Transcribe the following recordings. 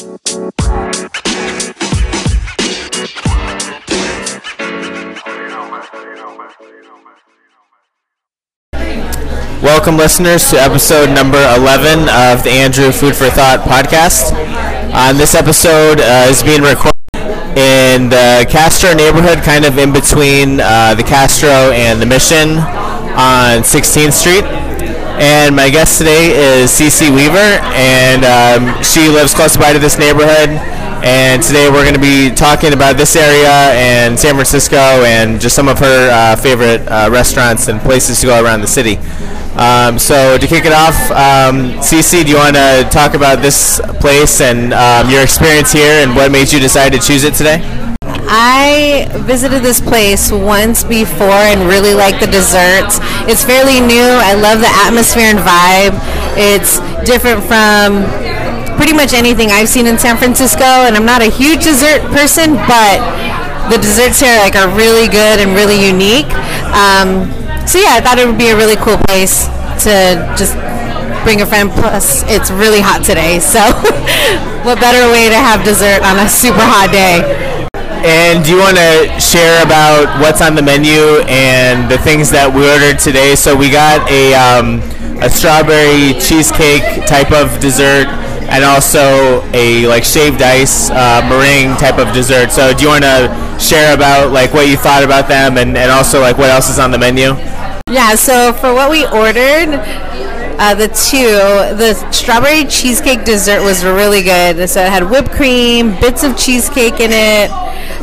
Welcome, listeners, to episode number 11 of the Andrew Food for Thought podcast. Um, this episode uh, is being recorded in the Castro neighborhood, kind of in between uh, the Castro and the Mission on 16th Street. And my guest today is Cece Weaver, and um, she lives close by to this neighborhood. And today we're going to be talking about this area and San Francisco and just some of her uh, favorite uh, restaurants and places to go around the city. Um, so to kick it off, um, do you want to talk about this place and um, your experience here and what made you decide to choose it today? I visited this place once before and really like the desserts. It's fairly new. I love the atmosphere and vibe. It's different from pretty much anything I've seen in San Francisco, and I'm not a huge dessert person, but the desserts here like are really good and really unique. Um, so yeah, I thought it would be a really cool place to just bring a friend. Plus, it's really hot today, so what better way to have dessert on a super hot day? And do you want to share about what's on the menu and the things that we ordered today? So we got a um, a strawberry cheesecake type of dessert and also a like shaved ice uh, meringue type of dessert. So do you want to share about like what you thought about them and, and also like what else is on the menu? Yeah, so for what we ordered, uh, the two, the strawberry cheesecake dessert was really good. So it had whipped cream, bits of cheesecake in it,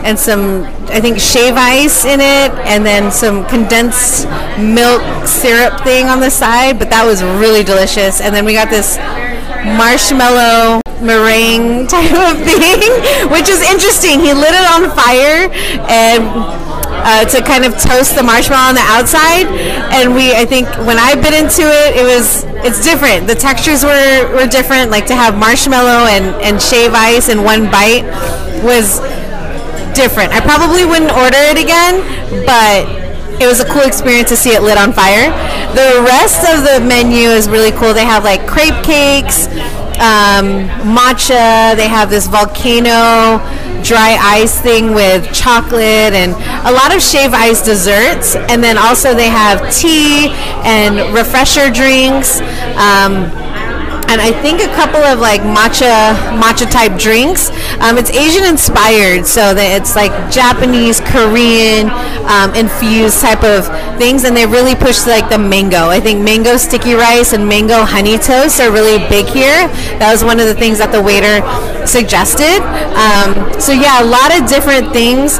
and some, I think, shave ice in it, and then some condensed milk syrup thing on the side. But that was really delicious. And then we got this marshmallow meringue type of thing, which is interesting. He lit it on fire and uh, to kind of toast the marshmallow on the outside. And we, I think, when I bit into it, it was it's different. The textures were, were different. Like to have marshmallow and, and shave ice in one bite was different. I probably wouldn't order it again, but it was a cool experience to see it lit on fire. The rest of the menu is really cool. They have like crepe cakes, um, matcha. They have this volcano dry ice thing with chocolate and a lot of shave ice desserts. And then also they have tea and refresher drinks. Um, and I think a couple of like matcha matcha type drinks. Um, it's Asian inspired, so that it's like Japanese, Korean um, infused type of things, and they really push like the mango. I think mango sticky rice and mango honey toast are really big here. That was one of the things that the waiter suggested. Um, so yeah, a lot of different things.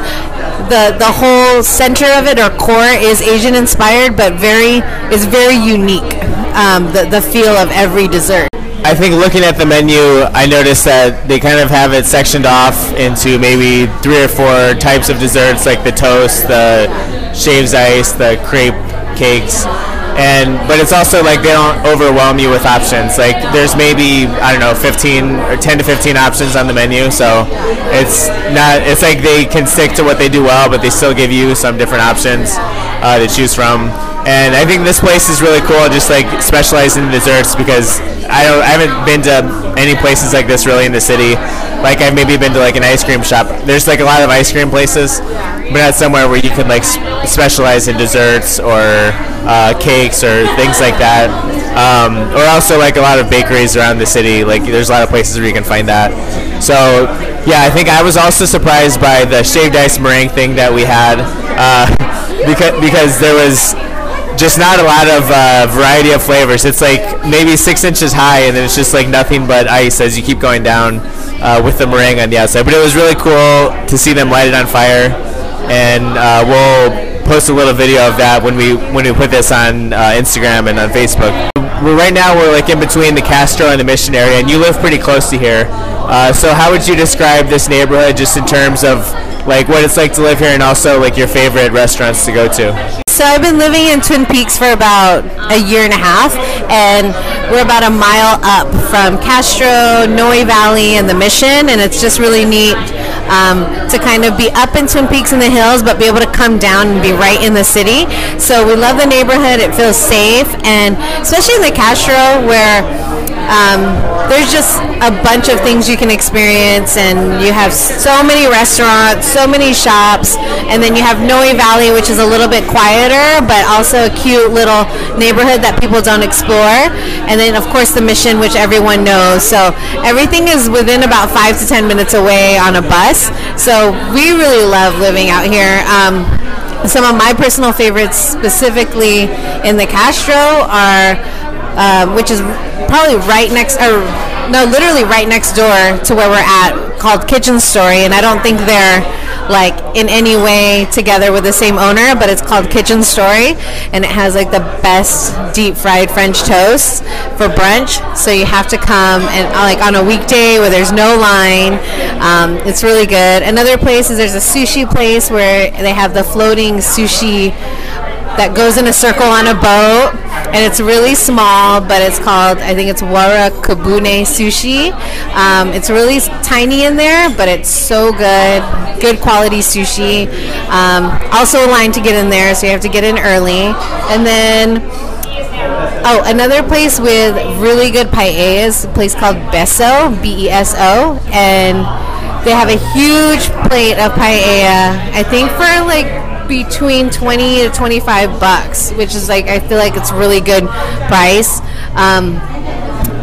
The the whole center of it or core is Asian inspired, but very is very unique. Um, the the feel of every dessert. I think looking at the menu, I noticed that they kind of have it sectioned off into maybe three or four types of desserts, like the toast, the shaves ice, the crepe cakes, and but it's also like they don't overwhelm you with options. Like there's maybe I don't know 15 or 10 to 15 options on the menu, so it's not. It's like they can stick to what they do well, but they still give you some different options uh, to choose from. And I think this place is really cool, just like specializing in desserts because I don't, I haven't been to any places like this really in the city. Like I've maybe been to like an ice cream shop. There's like a lot of ice cream places, but not somewhere where you can like specialize in desserts or uh, cakes or things like that. Um, or also like a lot of bakeries around the city. Like there's a lot of places where you can find that. So yeah, I think I was also surprised by the shaved ice meringue thing that we had uh, because because there was just not a lot of uh, variety of flavors. It's like maybe six inches high, and then it's just like nothing but ice as you keep going down uh, with the meringue on the outside. But it was really cool to see them light it on fire, and uh, we'll post a little video of that when we when we put this on uh, Instagram and on Facebook. We're, right now, we're like in between the Castro and the Mission area, and you live pretty close to here. Uh, so, how would you describe this neighborhood, just in terms of like what it's like to live here, and also like your favorite restaurants to go to? So I've been living in Twin Peaks for about a year and a half, and we're about a mile up from Castro, Noe Valley, and the Mission, and it's just really neat um, to kind of be up in Twin Peaks in the hills, but be able to come down and be right in the city. So we love the neighborhood; it feels safe, and especially in the Castro, where Um, there's just a bunch of things you can experience, and you have so many restaurants, so many shops, and then you have Noe Valley, which is a little bit quieter, but also a cute little neighborhood that people don't explore. And then, of course, the Mission, which everyone knows. So everything is within about five to ten minutes away on a bus. So we really love living out here. Um, some of my personal favorites, specifically in the Castro, are um, which is probably right next, or no, literally right next door to where we're at, called Kitchen Story, and I don't think they're like in any way together with the same owner, but it's called Kitchen Story, and it has like the best deep fried French toast for brunch. So you have to come and like on a weekday where there's no line. Um, it's really good. Another place is there's a sushi place where they have the floating sushi that goes in a circle on a boat, and it's really small, but it's called I think it's Wara Kabune Sushi. Um, it's really tiny in there, but it's so good, good quality sushi. Um, also a line to get in there, so you have to get in early, and then. Oh, another place with really good paellas, a place called Beso, B-E-S-O, and they have a huge plate of paella. I think for like between 20 to 25 bucks, which is like I feel like it's really good price. Um,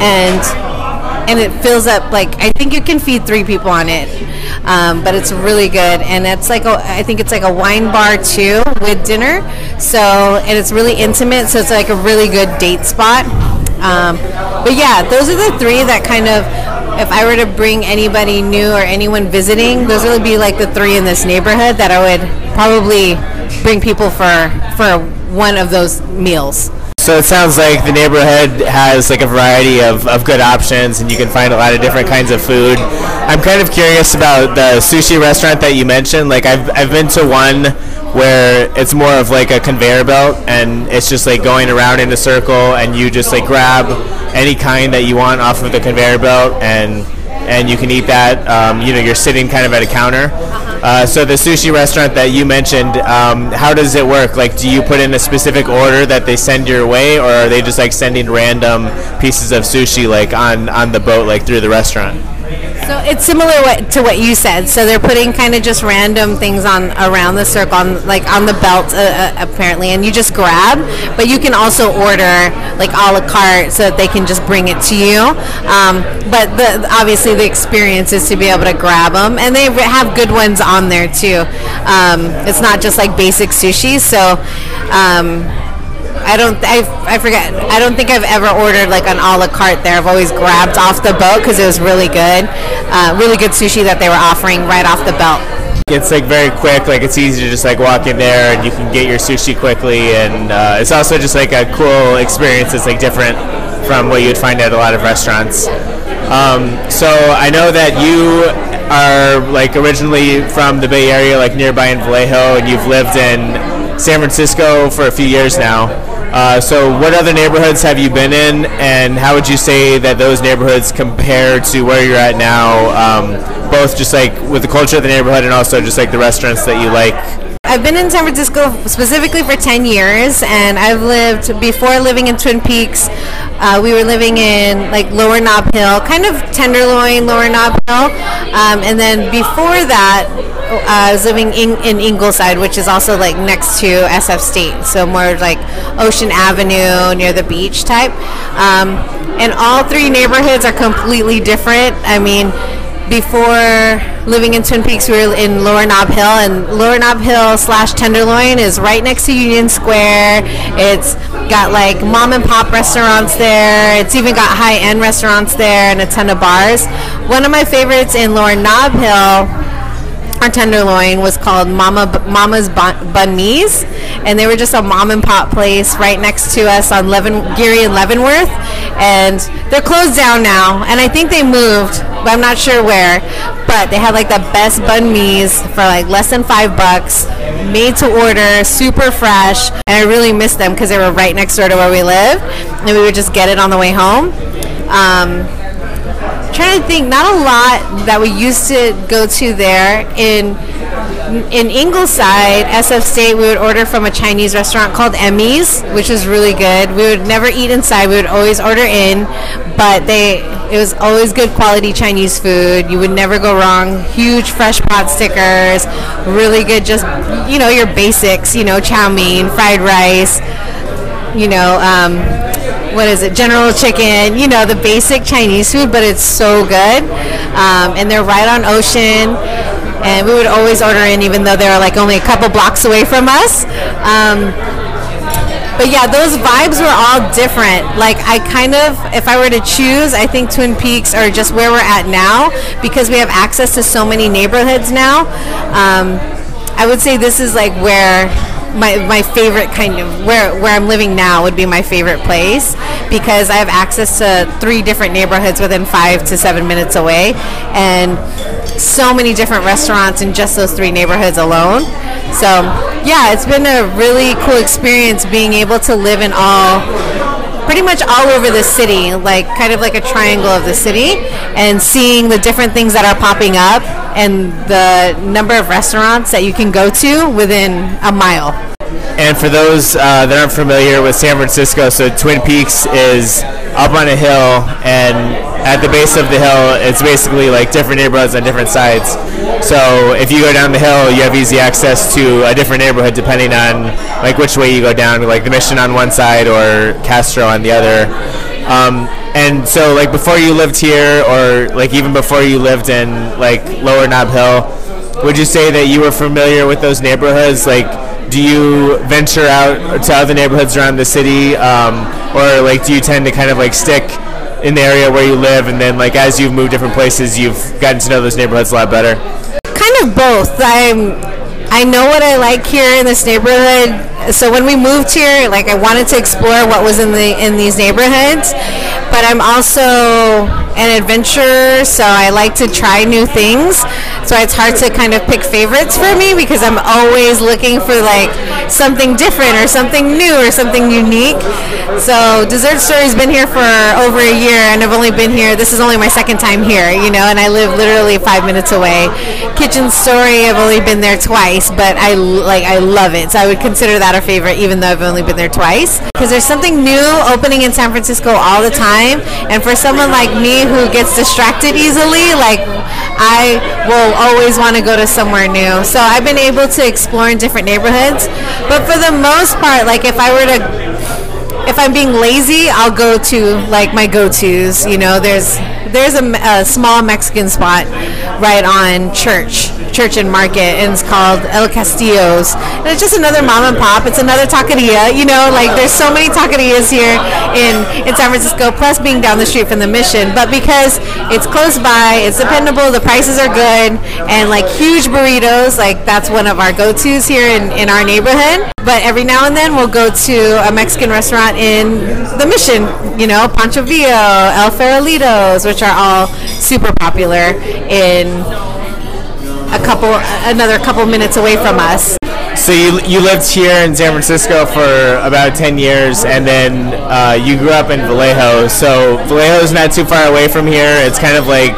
and and it fills up like I think you can feed three people on it, um, but it's really good. And it's like a, I think it's like a wine bar too with dinner. So and it's really intimate. So it's like a really good date spot. Um, but yeah, those are the three that kind of if I were to bring anybody new or anyone visiting, those would be like the three in this neighborhood that I would probably bring people for for one of those meals. So it sounds like the neighborhood has like a variety of, of good options and you can find a lot of different kinds of food. I'm kind of curious about the sushi restaurant that you mentioned. Like I've, I've been to one where it's more of like a conveyor belt and it's just like going around in a circle and you just like grab any kind that you want off of the conveyor belt and and you can eat that. Um, you know, you're sitting kind of at a counter. Uh, so the sushi restaurant that you mentioned, um, how does it work? Like, do you put in a specific order that they send your way, or are they just like sending random pieces of sushi like on on the boat, like through the restaurant? So it's similar to what you said. So they're putting kind of just random things on around the circle, on, like on the belt uh, uh, apparently, and you just grab. But you can also order like a la carte so that they can just bring it to you. Um, but the, obviously the experience is to be able to grab them, and they have good ones on there too. Um, it's not just like basic sushi. So. Um, I don't. I, I forget. I don't think I've ever ordered like an a la carte there. I've always grabbed off the boat because it was really good, uh, really good sushi that they were offering right off the belt. It's like very quick. Like it's easy to just like walk in there and you can get your sushi quickly, and uh, it's also just like a cool experience. It's like different from what you'd find at a lot of restaurants. Um, so I know that you are like originally from the Bay Area, like nearby in Vallejo, and you've lived in San Francisco for a few years now. Uh, so, what other neighborhoods have you been in, and how would you say that those neighborhoods compare to where you're at now? Um, both just like with the culture of the neighborhood, and also just like the restaurants that you like. I've been in San Francisco specifically for 10 years, and I've lived before living in Twin Peaks. Uh, we were living in like Lower Nob Hill, kind of Tenderloin, Lower Nob Hill, um, and then before that, uh, living in, in Ingleside, which is also like next to SF State, so more like Ocean Avenue near the beach type. Um, and all three neighborhoods are completely different. I mean, before living in Twin Peaks, we were in Lower Nob Hill, and Lower Nob Hill slash Tenderloin is right next to Union Square. It's got like mom and pop restaurants there. It's even got high end restaurants there and a ton of bars. One of my favorites in Lower Nob Hill our tenderloin was called Mama Mama's Banh Mi's, and they were just a mom and pop place right next to us on Leaven, Geary and Leavenworth, and they're closed down now. And I think they moved, but I'm not sure where. But they had like the best banh mi's for like less than five bucks, made to order, super fresh, and I really missed them because they were right next door to where we live, and we would just get it on the way home. Um, trying to think, not a lot that we used to go to there. In in Ingleside, SF State, we would order from a Chinese restaurant called Emmy's, which was really good. We would never eat inside; we would always order in. But they, it was always good quality Chinese food. You would never go wrong. Huge fresh pot stickers, really good. Just you know your basics. You know, chow mein, fried rice. You know. Um, what is it, General Chicken, you know, the basic Chinese food, but it's so good. Um, and they're right on Ocean. And we would always order in, even though they're like only a couple blocks away from us. Um, but yeah, those vibes were all different. Like I kind of, if I were to choose, I think Twin Peaks or just where we're at now because we have access to so many neighborhoods now. Um, I would say this is like where my, my favorite kind of where where I'm living now would be my favorite place because I have access to three different neighborhoods within five to seven minutes away, and so many different restaurants in just those three neighborhoods alone. So yeah, it's been a really cool experience being able to live in all pretty much all over the city, like kind of like a triangle of the city, and seeing the different things that are popping up and the number of restaurants that you can go to within a mile. And for those uh, that aren't familiar with San Francisco, so Twin Peaks is up on a hill, and at the base of the hill, it's basically like different neighborhoods on different sides. So if you go down the hill, you have easy access to a different neighborhood depending on like which way you go down, like the Mission on one side or Castro on the other. Um, and so like before you lived here, or like even before you lived in like Lower Nob Hill, would you say that you were familiar with those neighborhoods? Like do you venture out to other neighborhoods around the city, um, or like do you tend to kind of like stick in the area where you live, and then like as you've moved different places, you've gotten to know those neighborhoods a lot better? Kind of both. I'm I know what I like here in this neighborhood. So when we moved here, like I wanted to explore what was in the in these neighborhoods, but I'm also an adventurer, so I like to try new things. So it's hard to kind of pick favorites for me because I'm always looking for like something different or something new or something unique. So Dessert Story's been here for over a year, and I've only been here. This is only my second time here, you know, and I live literally five minutes away. Kitchen Story, I've only been there twice, but I like I love it. So I would consider that a favorite, even though I've only been there twice, because there's something new opening in San Francisco all the time, and for someone like me who gets distracted easily, like I will always want to go to somewhere new. So I've been able to explore in different neighborhoods. But for the most part, like if I were to if I'm being lazy, I'll go to like my go-tos. You know, there's there's a, a, small Mexican spot right on Church, Church and Market, and it's called El Castillito. And it's just another mom and pop. It's another taqueria. You know, like there's so many taquerias here in in San Francisco. Plus being down the street from the Mission, but because it's close by, it's dependable. The prices are good, and like huge burritos. Like that's one of our go-tos here in in our neighborhood. But every now and then we'll go to a Mexican restaurant in the Mission. You know, Pancho Villa, El Farolitos, which are all super popular in a couple another couple minutes away from us. So you, you lived here in San Francisco for about 10 years and then uh, you grew up in Vallejo. So Vallejo is not too far away from here. It's kind of like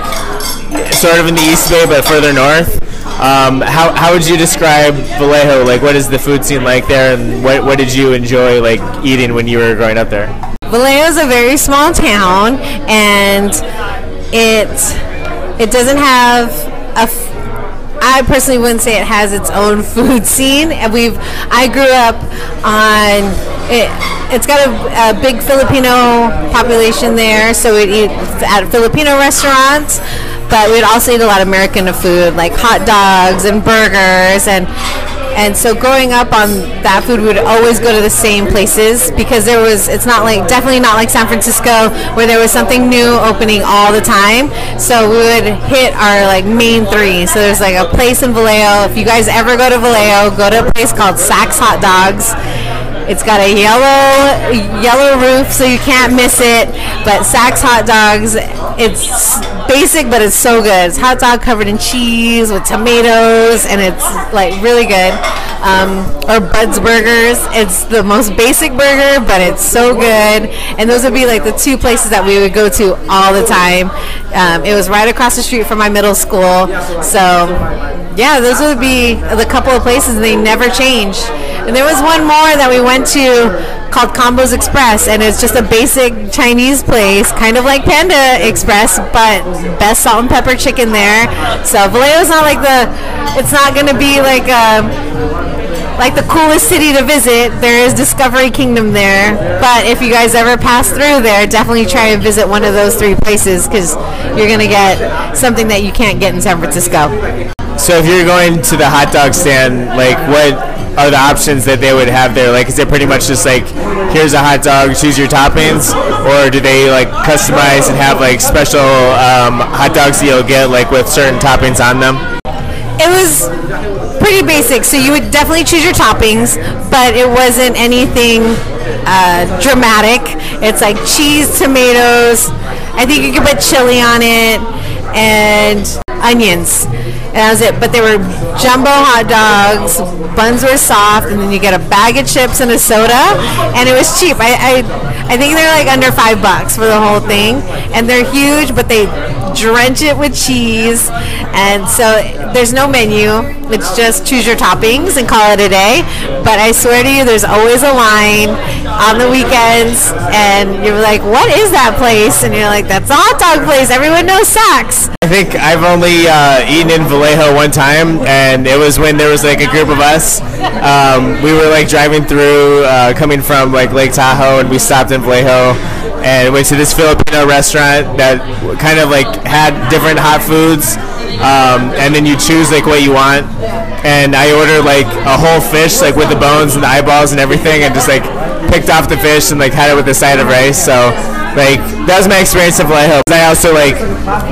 sort of in the East Bay but further north. Um, how, how would you describe Vallejo? Like what is the food scene like there and what, what did you enjoy like eating when you were growing up there? Vallejo is a very small town and it it doesn't have a I personally wouldn't say it has its own food scene. And we've I grew up on it. It's got a, a big Filipino population there, so we eat at Filipino restaurants. But we'd also eat a lot of American food, like hot dogs and burgers and and so growing up on that food, we would always go to the same places because there was, it's not like, definitely not like San Francisco where there was something new opening all the time. So we would hit our like main three. So there's like a place in Vallejo. If you guys ever go to Vallejo, go to a place called Sachs Hot Dogs. It's got a yellow yellow roof, so you can't miss it. But Sachs hot dogs, it's basic, but it's so good. It's hot dog covered in cheese with tomatoes, and it's like really good. um, or Bud's Burgers. It's the most basic burger, but it's so good. And those would be like the two places that we would go to all the time. Um, it was right across the street from my middle school. So, yeah, those would be the couple of places. They never change. And there was one more that we went to called Combos Express, and it's just a basic Chinese place, kind of like Panda Express, but best salt and pepper chicken there. So Vallejo's not like the, it's not gonna be like a, like the coolest city to visit. There is Discovery Kingdom there, but if you guys ever pass through there, definitely try and visit one of those three places because you're gonna get something that you can't get in San Francisco. So if you're going to the hot dog stand, like what are the options that they would have there? Like, is it pretty much just like, here's a hot dog, choose your toppings, or do they like customize and have like special um, hot dogs that you'll get like with certain toppings on them? It was pretty basic, so you would definitely choose your toppings, but it wasn't anything uh, dramatic. It's like cheese, tomatoes. I think you could put chili on it and onions. And that was it. But they were jumbo hot dogs. Buns were soft, and then you get a bag of chips and a soda, and it was cheap. I, I, I think they're like under five bucks for the whole thing, and they're huge, but they drench it with cheese, and so there's no menu. It's just choose your toppings and call it a day. But I swear to you, there's always a line on the weekends, and you're like, "What is that place?" And you're like, "That's a hot dog place. Everyone knows Saks." I think I've only uh, eaten in Vallejo one time, and it was when there was like a group of us. Um, we were like driving through, uh, coming from like Lake Tahoe, and we stopped in Vallejo and went to this Filipino restaurant that kind of like had different hot foods, um, and then you choose like what you want. And I ordered like a whole fish, like with the bones and the eyeballs and everything, and just like picked off the fish and like had it with a side of rice. So like that was my experience of Vallejo. I also like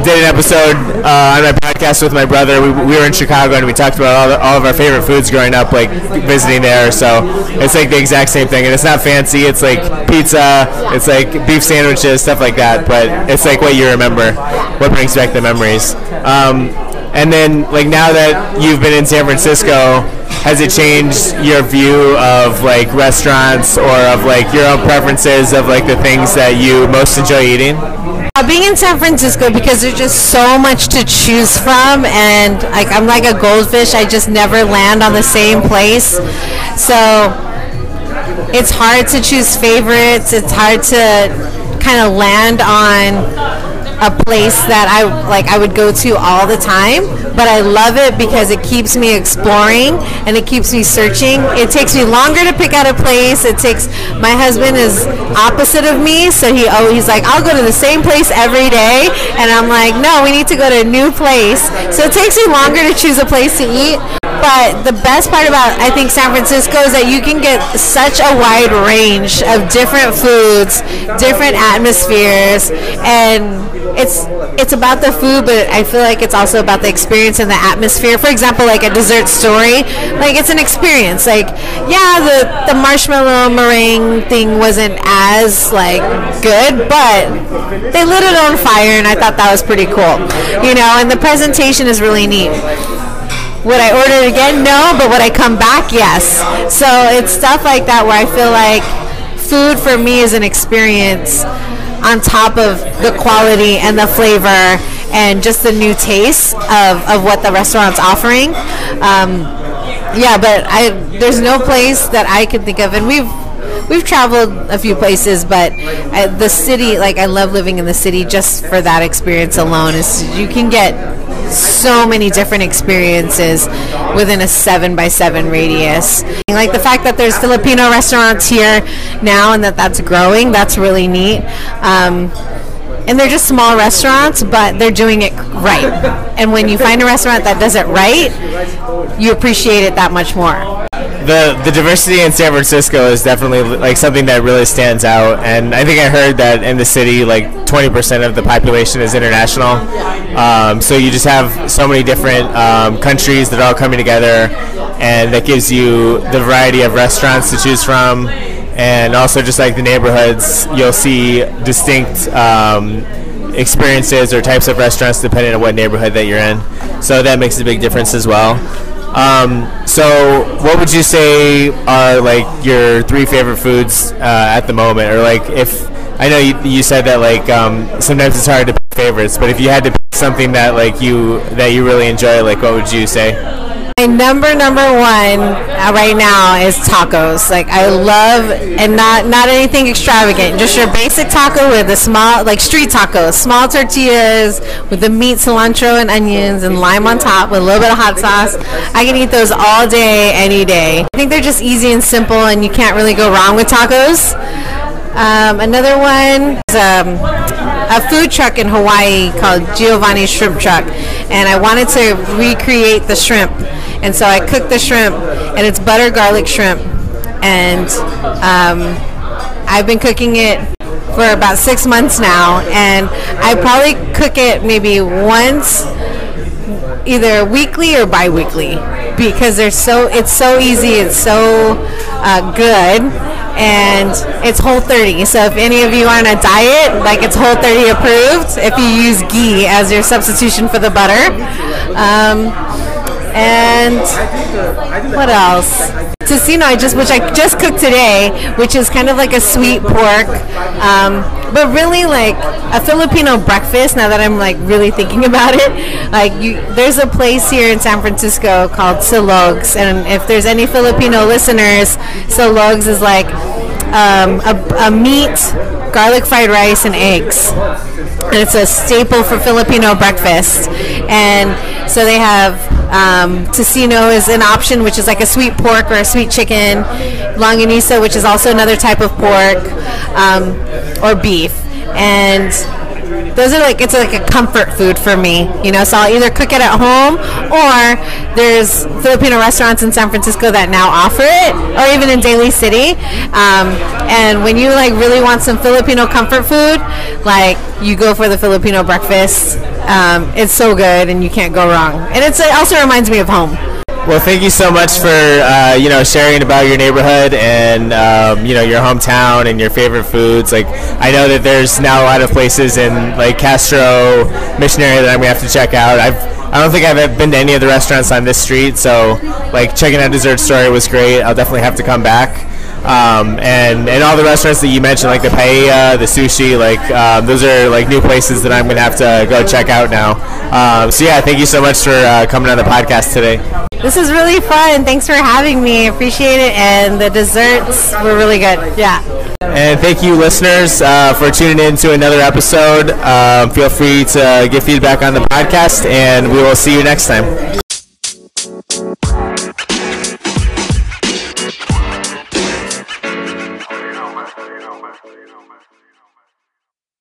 did an episode uh, on my podcast with my brother. We, we were in Chicago and we talked about all, the, all of our favorite foods growing up, like visiting there. So it's like the exact same thing, and it's not fancy. It's like pizza, it's like beef sandwiches, stuff like that. But it's like what you remember, what brings back the memories. Um, and then like now that you've been in San Francisco, has it changed your view of like restaurants or of like your own preferences of like the things that you most enjoy eating? Uh, being in San Francisco because there's just so much to choose from, and like I'm like a goldfish. I just never land on the same place, so it's hard to choose favorites. It's hard to kind of land on a place that I like I would go to all the time, but I love it because it keeps me exploring and it keeps me searching. It takes me longer to pick out a place. It takes my husband is opposite of me, so he oh he's like I'll go to the same place every day, and I'm like no, we need to go to a new place. So it takes me longer to choose a place to eat. But the best part about I think San Francisco is that you can get such a wide range of different foods, different atmospheres, and it's it's about the food, but I feel like it's also about the experience and the atmosphere. For example, like a dessert story, like it's an experience. Like, yeah, the the marshmallow meringue thing wasn't as like good, but they lit it on fire, and I thought that was pretty cool. You know, and the presentation is really neat. Would I order it again? No, but would I come back? Yes. So it's stuff like that where I feel like food for me is an experience on top of the quality and the flavor and just the new taste of, of what the restaurant's offering. Um, yeah, but I there's no place that I can think of, and we've we've traveled a few places, but I, the city, like I love living in the city just for that experience alone. Is you can get so many different experiences within a seven by seven radius. Like the fact that there's Filipino restaurants here now and that that's growing, that's really neat. Um, and they're just small restaurants, but they're doing it right. And when you find a restaurant that does it right, you appreciate it that much more the the diversity in San Francisco is definitely like something that really stands out, and I think I heard that in the city, like 20% of the population is international. Um, so you just have so many different um, countries that are all coming together, and that gives you the variety of restaurants to choose from, and also just like the neighborhoods, you'll see distinct. Um, experiences or types of restaurants depending on what neighborhood that you're in so that makes a big difference as well Um, so, what would you say are like your three favorite foods uh, at the moment, or like if I know you, you said that like um, sometimes it's hard to pick favorites, but if you had to pick something that like you that you really enjoy, like what would you say? My number number one uh, right now is tacos. Like I love and not not anything extravagant. Just your basic taco with the small like street tacos, small tortillas with the meat, cilantro, and onions, and lime on top with a little bit of hot sauce. I can eat those all day, any day. I think they're just easy and simple, and you can't really go wrong with tacos. Um, another one is um, a food truck in Hawaii called Giovanni's Shrimp Truck, and I wanted to recreate the shrimp, and so I cooked the shrimp, and it's butter garlic shrimp, and um, I've been cooking it for about six months now, and I probably cook it maybe once either weekly or bi-weekly because they're so it's so easy it's so uh, good and it's whole 30 so if any of you are on a diet like it's whole 30 approved if you use ghee as your substitution for the butter. Um, and what else? Tocino I just which I just cooked today which is kind of like a sweet pork um, but really like a Filipino breakfast now that I'm like really thinking about it. Like you there's a place here in San Francisco called Silogs and if there's any Filipino listeners Silogs is like um, a, a meat garlic fried rice and eggs it's a staple for Filipino breakfast. And so they have um, tocino is an option which is like a sweet pork or a sweet chicken. Longanisa which is also another type of pork um, or beef. And those are like it's like a comfort food for me you know? So i'll either cook it at home or there's filipino restaurants in san francisco that now offer it or even in daly city. Um, and when you like really want some filipino comfort food like you go for the filipino breakfast. Um, it's so good and you can't go wrong. And it also reminds me of home Well, thank you so much for uh, you know sharing about your neighborhood and um, you know your hometown and your favorite foods. Like I know that there's now a lot of places in like Castro Missionary that I'm gonna have to check out. I've I don't think I've been to any of the restaurants on this street, so like checking out Dessert Story was great. I'll definitely have to come back. Um, and and all the restaurants that you mentioned, like the paella, the sushi, like um, those are like new places that I'm gonna have to go check out now. Um, so yeah, thank you so much for uh, coming on the podcast today. This is really fun. Thanks for having me. Appreciate it. And the desserts were really good. Yeah. And thank you, listeners, uh, for tuning in to another episode. Um, feel free to give feedback on the podcast, and we will see you next time.